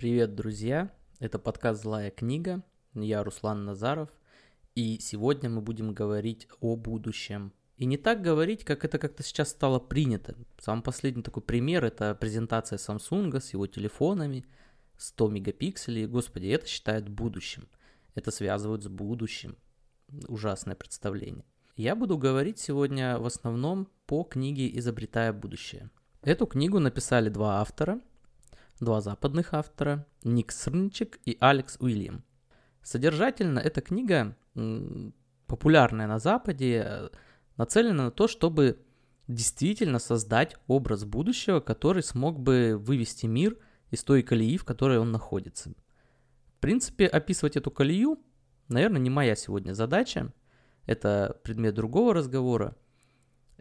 Привет, друзья! Это подкаст «Злая книга». Я Руслан Назаров. И сегодня мы будем говорить о будущем. И не так говорить, как это как-то сейчас стало принято. Самый последний такой пример – это презентация Samsung с его телефонами, 100 мегапикселей. Господи, это считают будущим. Это связывают с будущим. Ужасное представление. Я буду говорить сегодня в основном по книге «Изобретая будущее». Эту книгу написали два автора – два западных автора, Ник Срнчик и Алекс Уильям. Содержательно эта книга популярная на Западе, э, нацелена на то, чтобы действительно создать образ будущего, который смог бы вывести мир из той колеи, в которой он находится. В принципе, описывать эту колею, наверное, не моя сегодня задача. Это предмет другого разговора.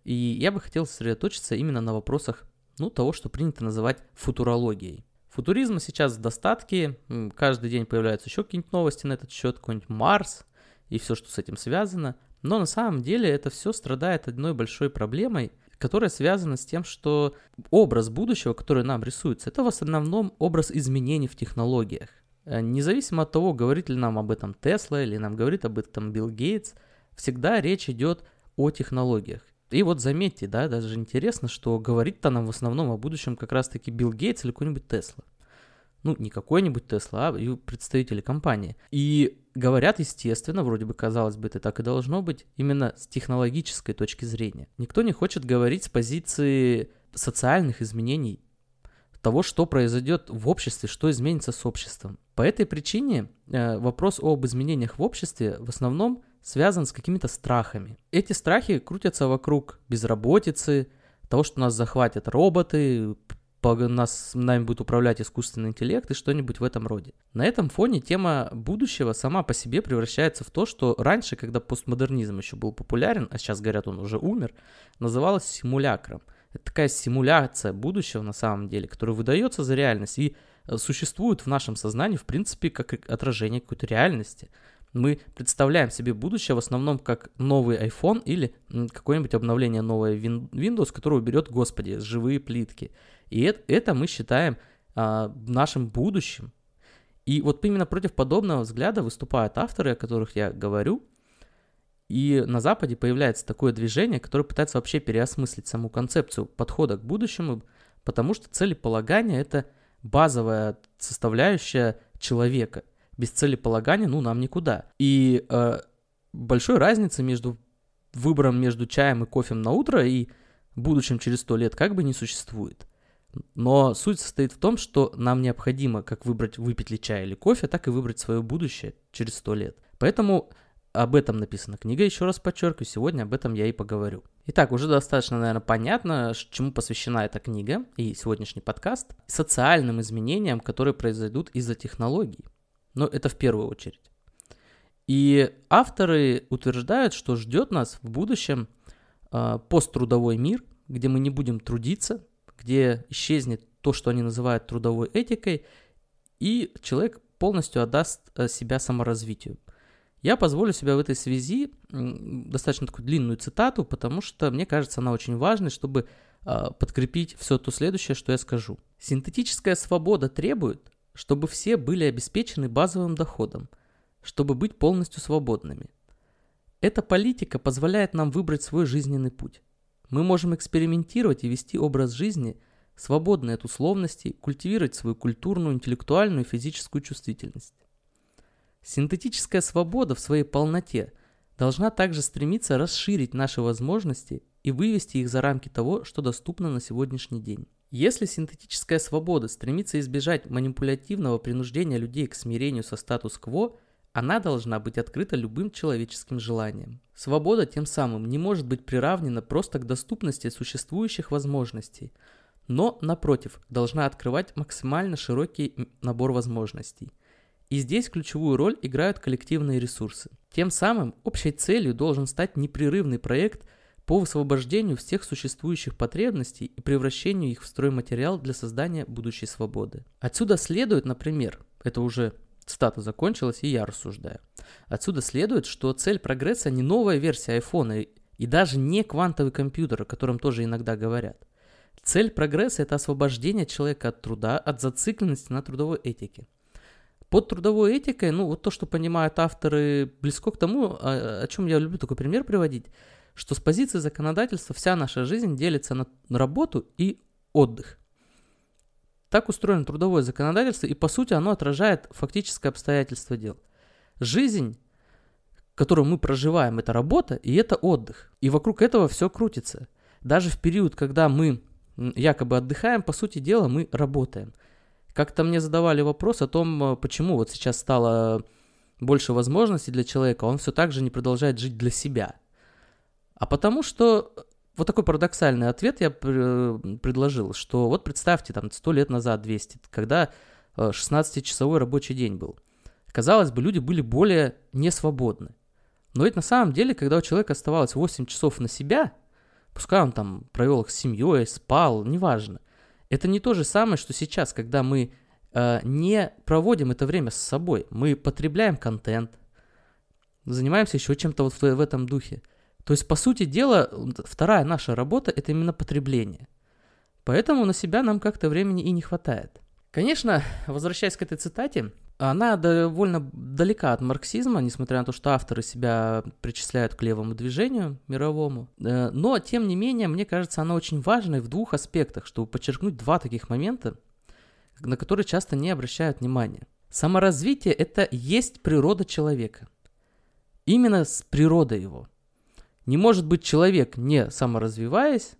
И я бы хотел сосредоточиться именно на вопросах ну, того, что принято называть футурологией. Футуризма сейчас в достатке, каждый день появляются еще какие-нибудь новости на этот счет, какой-нибудь Марс и все, что с этим связано. Но на самом деле это все страдает одной большой проблемой, которая связана с тем, что образ будущего, который нам рисуется, это в основном образ изменений в технологиях. Э, независимо от того, говорит ли нам об этом Тесла или нам говорит об этом Билл Гейтс, всегда речь идет о технологиях. И вот заметьте, да, даже интересно, что говорит-то нам в основном о будущем как раз-таки Билл Гейтс или какой-нибудь Тесла. Ну, не какой-нибудь Тесла, а представители компании. И говорят, естественно, вроде бы казалось бы, это так и должно быть, именно с технологической точки зрения. Никто не хочет говорить с позиции социальных изменений, того, что произойдет в обществе, что изменится с обществом. По этой причине э, вопрос об изменениях в обществе в основном связан с какими-то страхами. Эти страхи крутятся вокруг безработицы, того, что нас захватят роботы, нас, нами будет управлять искусственный интеллект и что-нибудь в этом роде. На этом фоне тема будущего сама по себе превращается в то, что раньше, когда постмодернизм еще был популярен, а сейчас говорят, он уже умер, называлось симулякром. Это такая симуляция будущего на самом деле, которая выдается за реальность и э, существует в нашем сознании, в принципе, как отражение какой-то реальности мы представляем себе будущее в основном как новый iPhone или какое-нибудь обновление новое Windows, которое уберет, господи, живые плитки. И это, это мы считаем а, нашим будущим. И вот именно против подобного взгляда выступают авторы, о которых я говорю. И на Западе появляется такое движение, которое пытается вообще переосмыслить саму концепцию подхода к будущему, потому что целеполагание – это базовая составляющая человека – без целеполагания, ну, нам никуда. И э, большой разницы между выбором между чаем и кофе на утро и будущим через сто лет как бы не существует. Но суть состоит в том, что нам необходимо как выбрать, выпить ли чай или кофе, так и выбрать свое будущее через сто лет. Поэтому об этом написана книга, еще раз подчеркиваю, сегодня об этом я и поговорю. Итак, уже достаточно, наверное, понятно, чему посвящена эта книга и сегодняшний подкаст. Социальным изменениям, которые произойдут из-за технологий. Но это в первую очередь. И авторы утверждают, что ждет нас в будущем э, посттрудовой мир, где мы не будем трудиться, где исчезнет то, что они называют трудовой этикой, и человек полностью отдаст э, себя саморазвитию. Я позволю себе в этой связи достаточно такую длинную цитату, потому что мне кажется она очень важной, чтобы э, подкрепить все то следующее, что я скажу. Синтетическая свобода требует, чтобы все были обеспечены базовым доходом, чтобы быть полностью свободными. Эта политика позволяет нам выбрать свой жизненный путь. Мы можем экспериментировать и вести образ жизни, свободный от условностей, культивировать свою культурную, интеллектуальную и физическую чувствительность. Синтетическая свобода в своей полноте должна также стремиться расширить наши возможности и вывести их за рамки того, что доступно на сегодняшний день. Если синтетическая свобода стремится избежать манипулятивного принуждения людей к смирению со статус-кво, она должна быть открыта любым человеческим желанием. Свобода тем самым не может быть приравнена просто к доступности существующих возможностей, но, напротив, должна открывать максимально широкий набор возможностей. И здесь ключевую роль играют коллективные ресурсы. Тем самым общей целью должен стать непрерывный проект – по высвобождению всех существующих потребностей и превращению их в стройматериал для создания будущей свободы. Отсюда следует, например, это уже цитата закончилась, и я рассуждаю. Отсюда следует, что цель прогресса не новая версия iPhone и даже не квантовый компьютер, о котором тоже иногда говорят. Цель прогресса – это освобождение человека от труда, от зацикленности на трудовой этике. Под трудовой этикой, ну, вот то, что понимают авторы, близко к тому, о, о чем я люблю такой пример приводить, что с позиции законодательства вся наша жизнь делится на работу и отдых. Так устроено трудовое законодательство, и по сути оно отражает фактическое обстоятельство дел. Жизнь, которую мы проживаем, это работа и это отдых. И вокруг этого все крутится. Даже в период, когда мы якобы отдыхаем, по сути дела мы работаем. Как-то мне задавали вопрос о том, э, почему вот сейчас стало больше возможностей для человека, он все так же не продолжает жить для себя. А потому что вот такой парадоксальный ответ я э, предложил, что вот представьте, там, 100 лет назад, 200, когда 16-часовой э, рабочий день был. Казалось бы, люди были более несвободны. Но ведь на самом деле, когда у человека оставалось 8 часов на себя, пускай он там провел их с семьей, спал, неважно, это не то же самое, что сейчас, когда мы э, не проводим это время с собой, мы потребляем контент, занимаемся еще чем-то вот в, в этом духе. То есть, по сути дела, вторая наша работа – это именно потребление. Поэтому на себя нам как-то времени и не хватает. Конечно, возвращаясь к этой цитате, она довольно далека от марксизма, несмотря на то, что авторы себя причисляют к левому движению мировому. Э, но, тем не менее, мне кажется, она очень важной в двух аспектах, чтобы подчеркнуть два таких момента, на которые часто не обращают внимания. Саморазвитие – это есть природа человека. Именно с природой его – не может быть человек, не саморазвиваясь,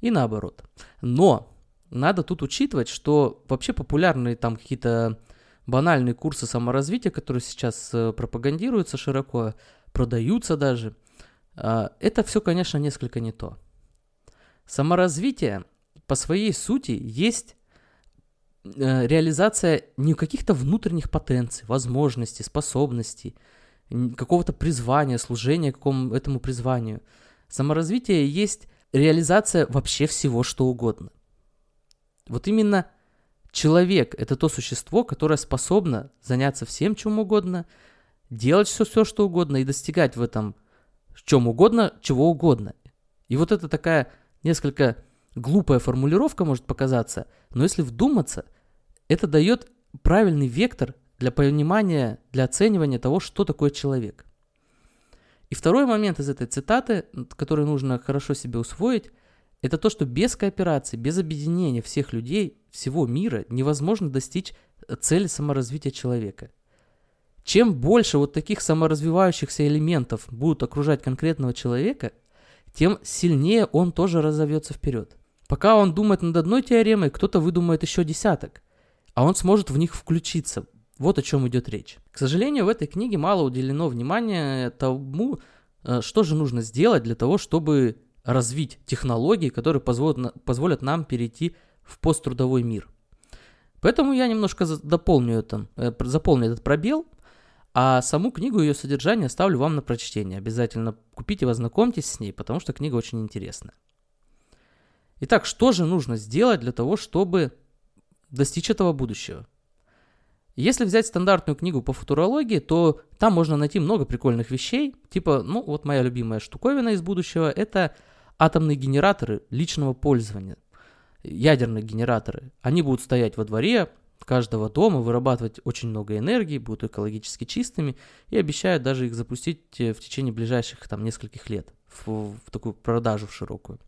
и наоборот. Но надо тут учитывать, что вообще популярные там какие-то банальные курсы саморазвития, которые сейчас э, пропагандируются широко, продаются даже, а, это все, конечно, несколько не то. Саморазвитие по своей сути есть э, реализация не каких-то внутренних потенций, возможностей, способностей, какого-то призвания, служения какому этому призванию. Саморазвитие есть реализация вообще всего, что угодно. Вот именно человек – это то существо, которое способно заняться всем, чем угодно, делать все, все, что угодно и достигать в этом чем угодно, чего угодно. И вот это такая несколько глупая формулировка может показаться, но если вдуматься, это дает правильный вектор для понимания, для оценивания того, что такое человек. И второй момент из этой цитаты, который нужно хорошо себе усвоить, это то, что без кооперации, без объединения всех людей, всего мира невозможно достичь цели саморазвития человека. Чем больше вот таких саморазвивающихся элементов будут окружать конкретного человека, тем сильнее он тоже разовьется вперед. Пока он думает над одной теоремой, кто-то выдумает еще десяток, а он сможет в них включиться, вот о чем идет речь. К сожалению, в этой книге мало уделено внимания тому, э, что же нужно сделать для того, чтобы развить технологии, которые позволят, нам перейти в посттрудовой мир. Поэтому я немножко дополню это, э, заполню этот пробел, а саму книгу и ее содержание оставлю вам на прочтение. Обязательно купите и ознакомьтесь с ней, потому что книга очень интересная. Итак, что же нужно сделать для того, чтобы достичь этого будущего? Если взять стандартную книгу по футурологии, то там можно найти много прикольных вещей. Типа, ну вот моя любимая штуковина из будущего – это атомные генераторы личного пользования. Ядерные генераторы. Они будут стоять во дворе каждого дома, вырабатывать очень много энергии, будут экологически чистыми и обещают даже их запустить э, в течение ближайших там нескольких лет в, в такую продажу в широкую.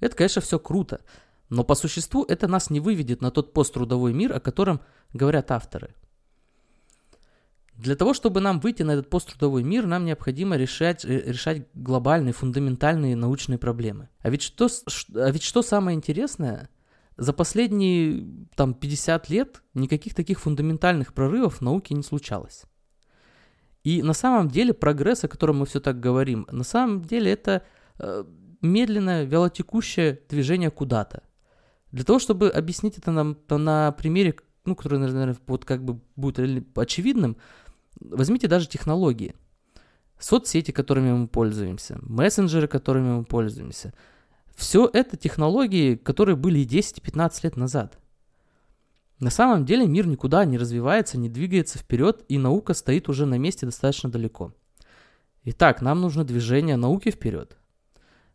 Это, конечно, все круто. Но по существу это нас не выведет на тот посттрудовой мир, о котором говорят авторы. Для того, чтобы нам выйти на этот посттрудовой мир, нам необходимо решать, э, решать глобальные, фундаментальные научные проблемы. А ведь что, а ведь что самое интересное, за последние там, 50 лет никаких таких фундаментальных прорывов в науке не случалось. И на самом деле прогресс, о котором мы все так говорим, на самом деле это э, медленное, вялотекущее движение куда-то. Для того, чтобы объяснить это нам на примере, ну, который, наверное, вот как бы будет очевидным, возьмите даже технологии. Соцсети, которыми мы пользуемся, мессенджеры, которыми мы пользуемся. Все это технологии, которые были и 10, и 15 лет назад. На самом деле мир никуда не развивается, не двигается вперед, и наука стоит уже на месте достаточно далеко. Итак, нам нужно движение науки вперед.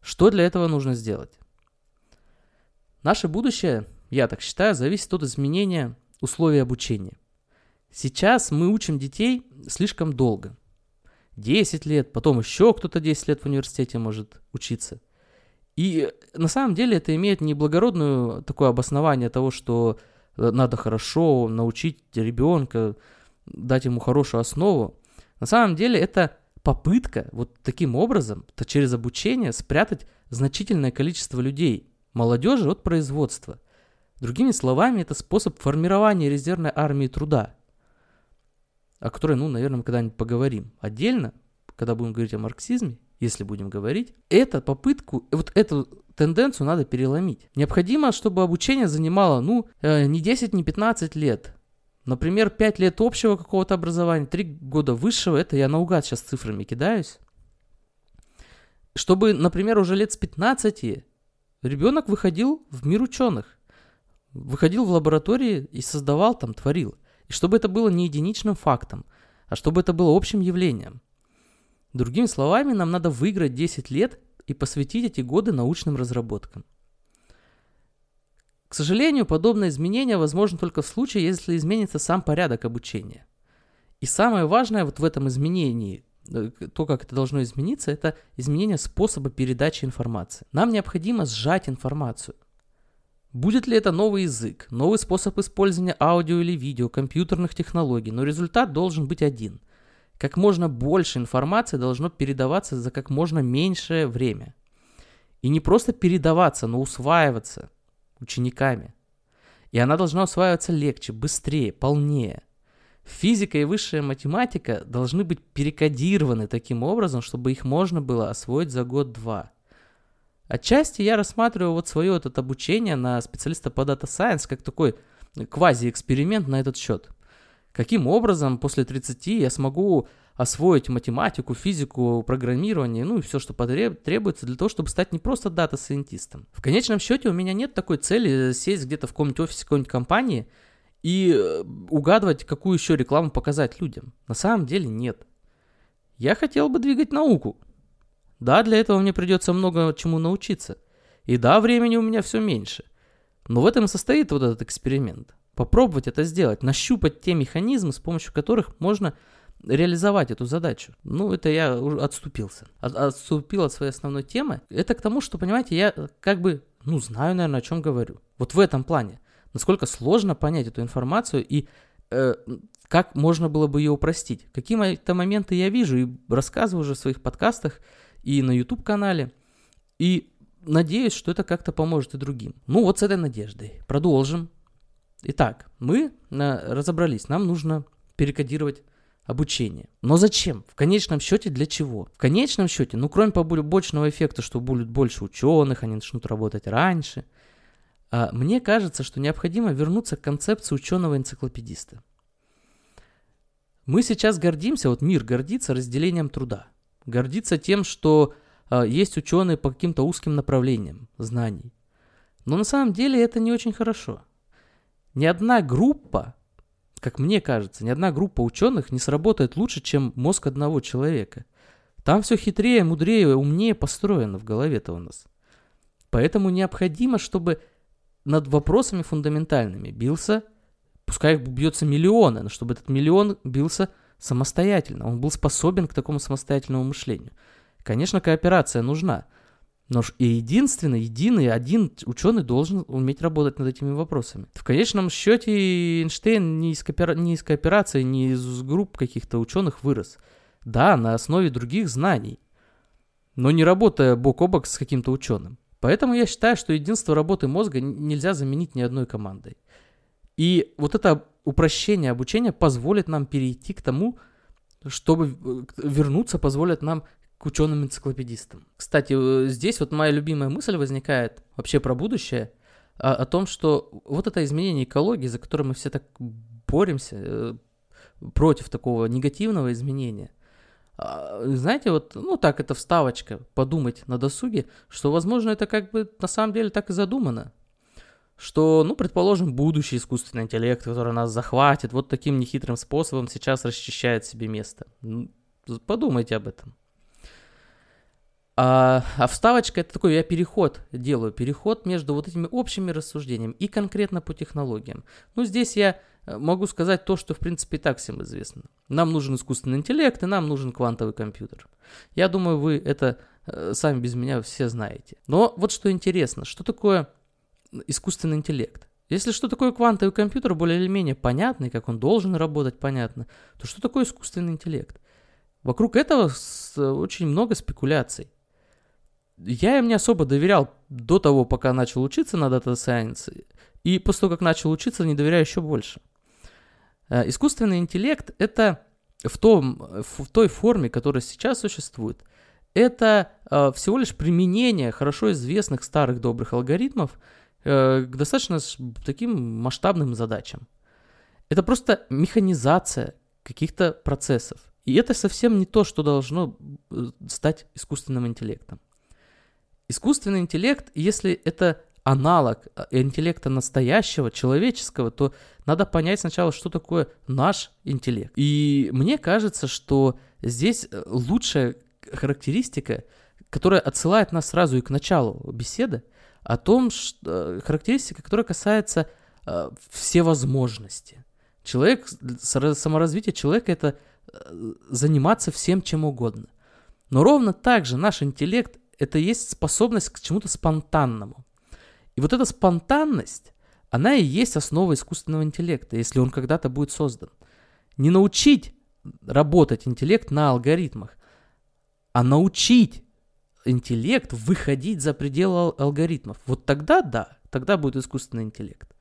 Что для этого нужно сделать? Наше будущее, я так считаю, зависит от изменения условий обучения. Сейчас мы учим детей слишком долго. 10 лет, потом еще кто-то 10 лет в университете может учиться. И на самом деле это имеет неблагородное такое обоснование того, что э, надо хорошо научить ребенка, дать ему хорошую основу. На самом деле это попытка вот таким образом, то через обучение спрятать значительное количество людей, молодежи от производства. Другими словами, это способ формирования резервной армии труда, о которой, ну, наверное, мы когда-нибудь поговорим. Отдельно, когда будем говорить о марксизме, если будем говорить, это попытку, вот эту тенденцию надо переломить. Необходимо, чтобы обучение занимало, ну, э, не 10, не 15 лет, Например, 5 лет общего какого-то образования, 3 года высшего, это я наугад сейчас цифрами кидаюсь. Чтобы, например, уже лет с 15 ребенок выходил в мир ученых, выходил в лаборатории и создавал там, творил. И чтобы это было не единичным фактом, а чтобы это было общим явлением. Другими словами, нам надо выиграть 10 лет и посвятить эти годы научным разработкам. К сожалению, подобное изменение возможно только в случае, если изменится сам порядок обучения. И самое важное вот в этом изменении, то, как это должно измениться, это изменение способа передачи информации. Нам необходимо сжать информацию. Будет ли это новый язык, новый способ использования аудио или видео, компьютерных технологий, но результат должен быть один. Как можно больше информации должно передаваться за как можно меньшее время. И не просто передаваться, но усваиваться – учениками. И она должна усваиваться легче, быстрее, полнее. Физика и высшая математика должны быть перекодированы таким образом, чтобы их можно было освоить за год-два. Отчасти я рассматриваю вот свое вот это обучение на специалиста по Data Science как такой квази-эксперимент на этот счет. Каким образом после 30 я смогу освоить математику, физику, программирование, ну и все, что потребуется для того, чтобы стать не просто дата-сайентистом. В конечном счете у меня нет такой цели сесть где-то в каком-нибудь офисе какой-нибудь компании и э, угадывать, какую еще рекламу показать людям. На самом деле нет. Я хотел бы двигать науку. Да, для этого мне придется много чему научиться. И да, времени у меня все меньше. Но в этом и состоит вот этот эксперимент. Попробовать это сделать, нащупать те механизмы, с помощью которых можно реализовать эту задачу. Ну, это я отступился. От, отступил от своей основной темы. Это к тому, что, понимаете, я как бы, ну, знаю, наверное, о чем говорю. Вот в этом плане. Насколько сложно понять эту информацию и э, как можно было бы ее упростить. Какие-то моменты я вижу и рассказываю уже в своих подкастах и на YouTube-канале. И надеюсь, что это как-то поможет и другим. Ну, вот с этой надеждой. Продолжим. Итак, мы э, разобрались. Нам нужно перекодировать обучение. Но зачем? В конечном счете для чего? В конечном счете, ну кроме побочного эффекта, что будет больше ученых, они начнут работать раньше, мне кажется, что необходимо вернуться к концепции ученого-энциклопедиста. Мы сейчас гордимся, вот мир гордится разделением труда. Гордится тем, что а, есть ученые по каким-то узким направлениям знаний. Но на самом деле это не очень хорошо. Ни одна группа как мне кажется, ни одна группа ученых не сработает лучше, чем мозг одного человека. Там все хитрее, мудрее, умнее построено в голове-то у нас. Поэтому необходимо, чтобы над вопросами фундаментальными бился, пускай их бьется миллионы, но чтобы этот миллион бился самостоятельно, он был способен к такому самостоятельному мышлению. Конечно, кооперация нужна – но и единственный, единый, один ученый должен уметь работать над этими вопросами. В конечном счете Эйнштейн не из, коопера... не из кооперации, не из групп каких-то ученых вырос. Да, на основе других знаний, но не работая бок о бок с каким-то ученым. Поэтому я считаю, что единство работы мозга нельзя заменить ни одной командой. И вот это упрощение обучения позволит нам перейти к тому, чтобы э, вернуться, позволит нам к ученым-энциклопедистам. Кстати, э, здесь вот моя любимая мысль возникает вообще про будущее, о, о том, что вот это изменение экологии, за которое мы все так боремся, э, против такого негативного изменения, а, знаете, вот, ну так, это вставочка, подумать на досуге, что, возможно, это как бы на самом деле так и задумано. Что, ну, предположим, будущий искусственный интеллект, который нас захватит, вот таким нехитрым способом сейчас расчищает себе место. Подумайте об этом. А, а вставочка это такой, я переход делаю, переход между вот этими общими рассуждениями и конкретно по технологиям. Ну, здесь я могу сказать то, что в принципе и так всем известно. Нам нужен искусственный интеллект и нам нужен квантовый компьютер. Я думаю, вы это э, сами без меня все знаете. Но вот что интересно, что такое искусственный интеллект? Если что такое квантовый компьютер, более или менее понятный, как он должен работать, понятно, то что такое искусственный интеллект? Вокруг этого очень много спекуляций я им не особо доверял до того, пока начал учиться на Data Science, и после того, как начал учиться, не доверяю еще больше. Э, искусственный интеллект — это в, том, в той форме, которая сейчас существует, это э, всего лишь применение хорошо известных старых добрых алгоритмов э, к достаточно таким масштабным задачам. Это просто механизация каких-то процессов. И это совсем не то, что должно стать искусственным интеллектом. Искусственный интеллект, если это аналог э, интеллекта настоящего, человеческого, то надо понять сначала, что такое наш интеллект. И мне кажется, что здесь э, лучшая характеристика, которая отсылает нас сразу и к началу беседы, о том, что, э, характеристика, которая касается э, всевозможности. Человек, саморазвитие человека – это заниматься всем чем угодно. Но ровно так же наш интеллект это есть способность к чему-то спонтанному. Вот эта спонтанность, она и есть основа искусственного интеллекта, если он когда-то будет создан. Не научить работать интеллект на алгоритмах, а научить интеллект выходить за пределы алгоритмов. Вот тогда да, тогда будет искусственный интеллект.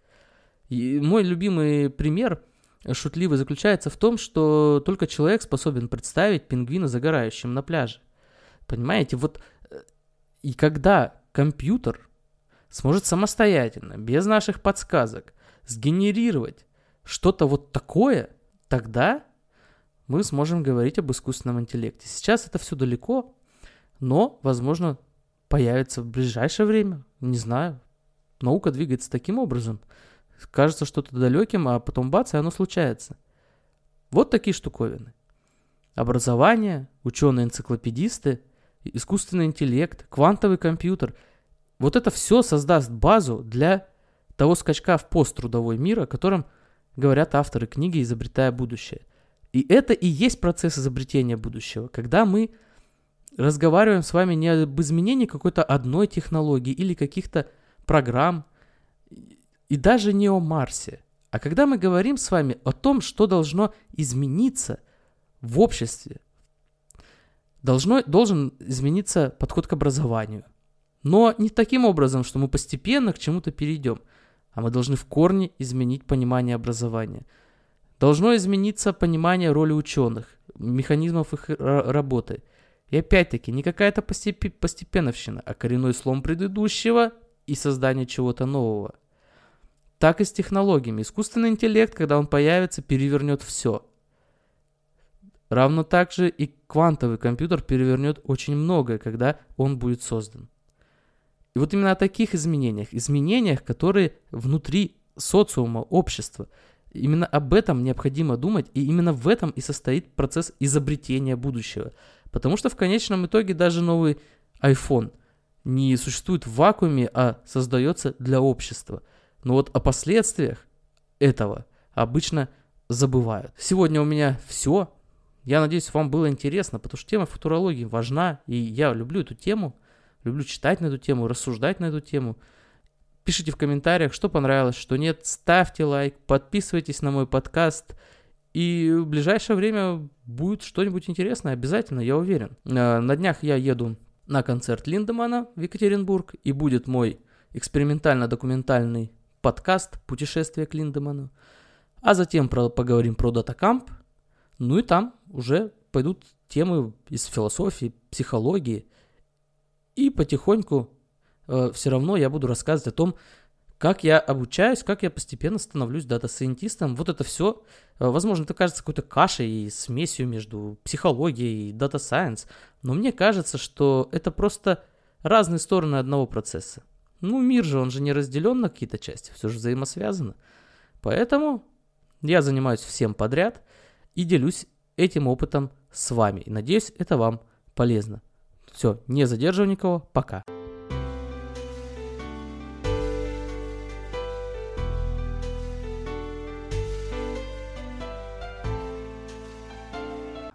И мой любимый пример шутливый заключается в том, что только человек способен представить пингвина загорающим на пляже. Понимаете, вот и когда компьютер сможет самостоятельно, без наших подсказок, сгенерировать что-то вот такое, тогда мы сможем говорить об искусственном интеллекте. Сейчас это все далеко, но, возможно, появится в ближайшее время. Не знаю. Наука двигается таким образом. Кажется что-то далеким, а потом бац, и оно случается. Вот такие штуковины. Образование, ученые-энциклопедисты – искусственный интеллект, квантовый компьютер. Вот это все создаст базу для того скачка в посттрудовой мир, о котором говорят авторы книги «Изобретая будущее». И это и есть процесс изобретения будущего, когда мы разговариваем с вами не об изменении какой-то одной технологии или каких-то программ, и даже не о Марсе, а когда мы говорим с вами о том, что должно измениться в обществе, должно, должен измениться подход к образованию. Но не таким образом, что мы постепенно к чему-то перейдем, а мы должны в корне изменить понимание образования. Должно измениться понимание роли ученых, механизмов их работы. И опять-таки, не какая-то постеп- постепенновщина, а коренной слом предыдущего и создание чего-то нового. Так и с технологиями. Искусственный интеллект, когда он появится, перевернет все – Равно так же и квантовый компьютер перевернет очень многое, когда он будет создан. И вот именно о таких изменениях, изменениях, которые внутри социума, общества, именно об этом необходимо думать, и именно в этом и состоит процесс изобретения будущего. Потому что в конечном итоге даже новый iPhone не существует в вакууме, а создается для общества. Но вот о последствиях этого обычно забывают. Сегодня у меня все. Я надеюсь, вам было интересно, потому что тема футурологии важна, и я люблю эту тему, люблю читать на эту тему, рассуждать на эту тему. Пишите в комментариях, что понравилось, что нет, ставьте лайк, подписывайтесь на мой подкаст, и в ближайшее время будет что-нибудь интересное, обязательно, я уверен. Э, на днях я еду на концерт Линдемана в Екатеринбург, и будет мой экспериментально-документальный подкаст «Путешествие к Линдеману». А затем про, поговорим про датакамп, ну и там уже пойдут темы из философии, психологии. И потихоньку э, все равно я буду рассказывать о том, как я обучаюсь, как я постепенно становлюсь data scientist ом. Вот это все, э, возможно, это кажется какой-то кашей и смесью между психологией и data science, но мне кажется, что это просто разные стороны одного процесса. Ну, мир же, он же не разделен на какие-то части, все же взаимосвязано. Поэтому я занимаюсь всем подряд – и делюсь этим опытом с вами. И надеюсь, это вам полезно. Все, не задерживаю никого, пока.